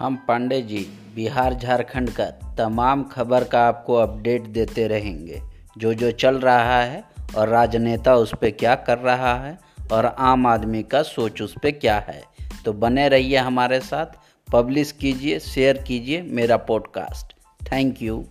हम पांडे जी बिहार, झारखंड का तमाम खबर का आपको अपडेट देते रहेंगे। जो जो चल रहा है और राजनेता उस पर क्या कर रहा है और आम आदमी का सोच उस पर क्या है। तो बने रहिए हमारे साथ, पब्लिश कीजिए, शेयर कीजिए मेरा पॉडकास्ट। Thank you.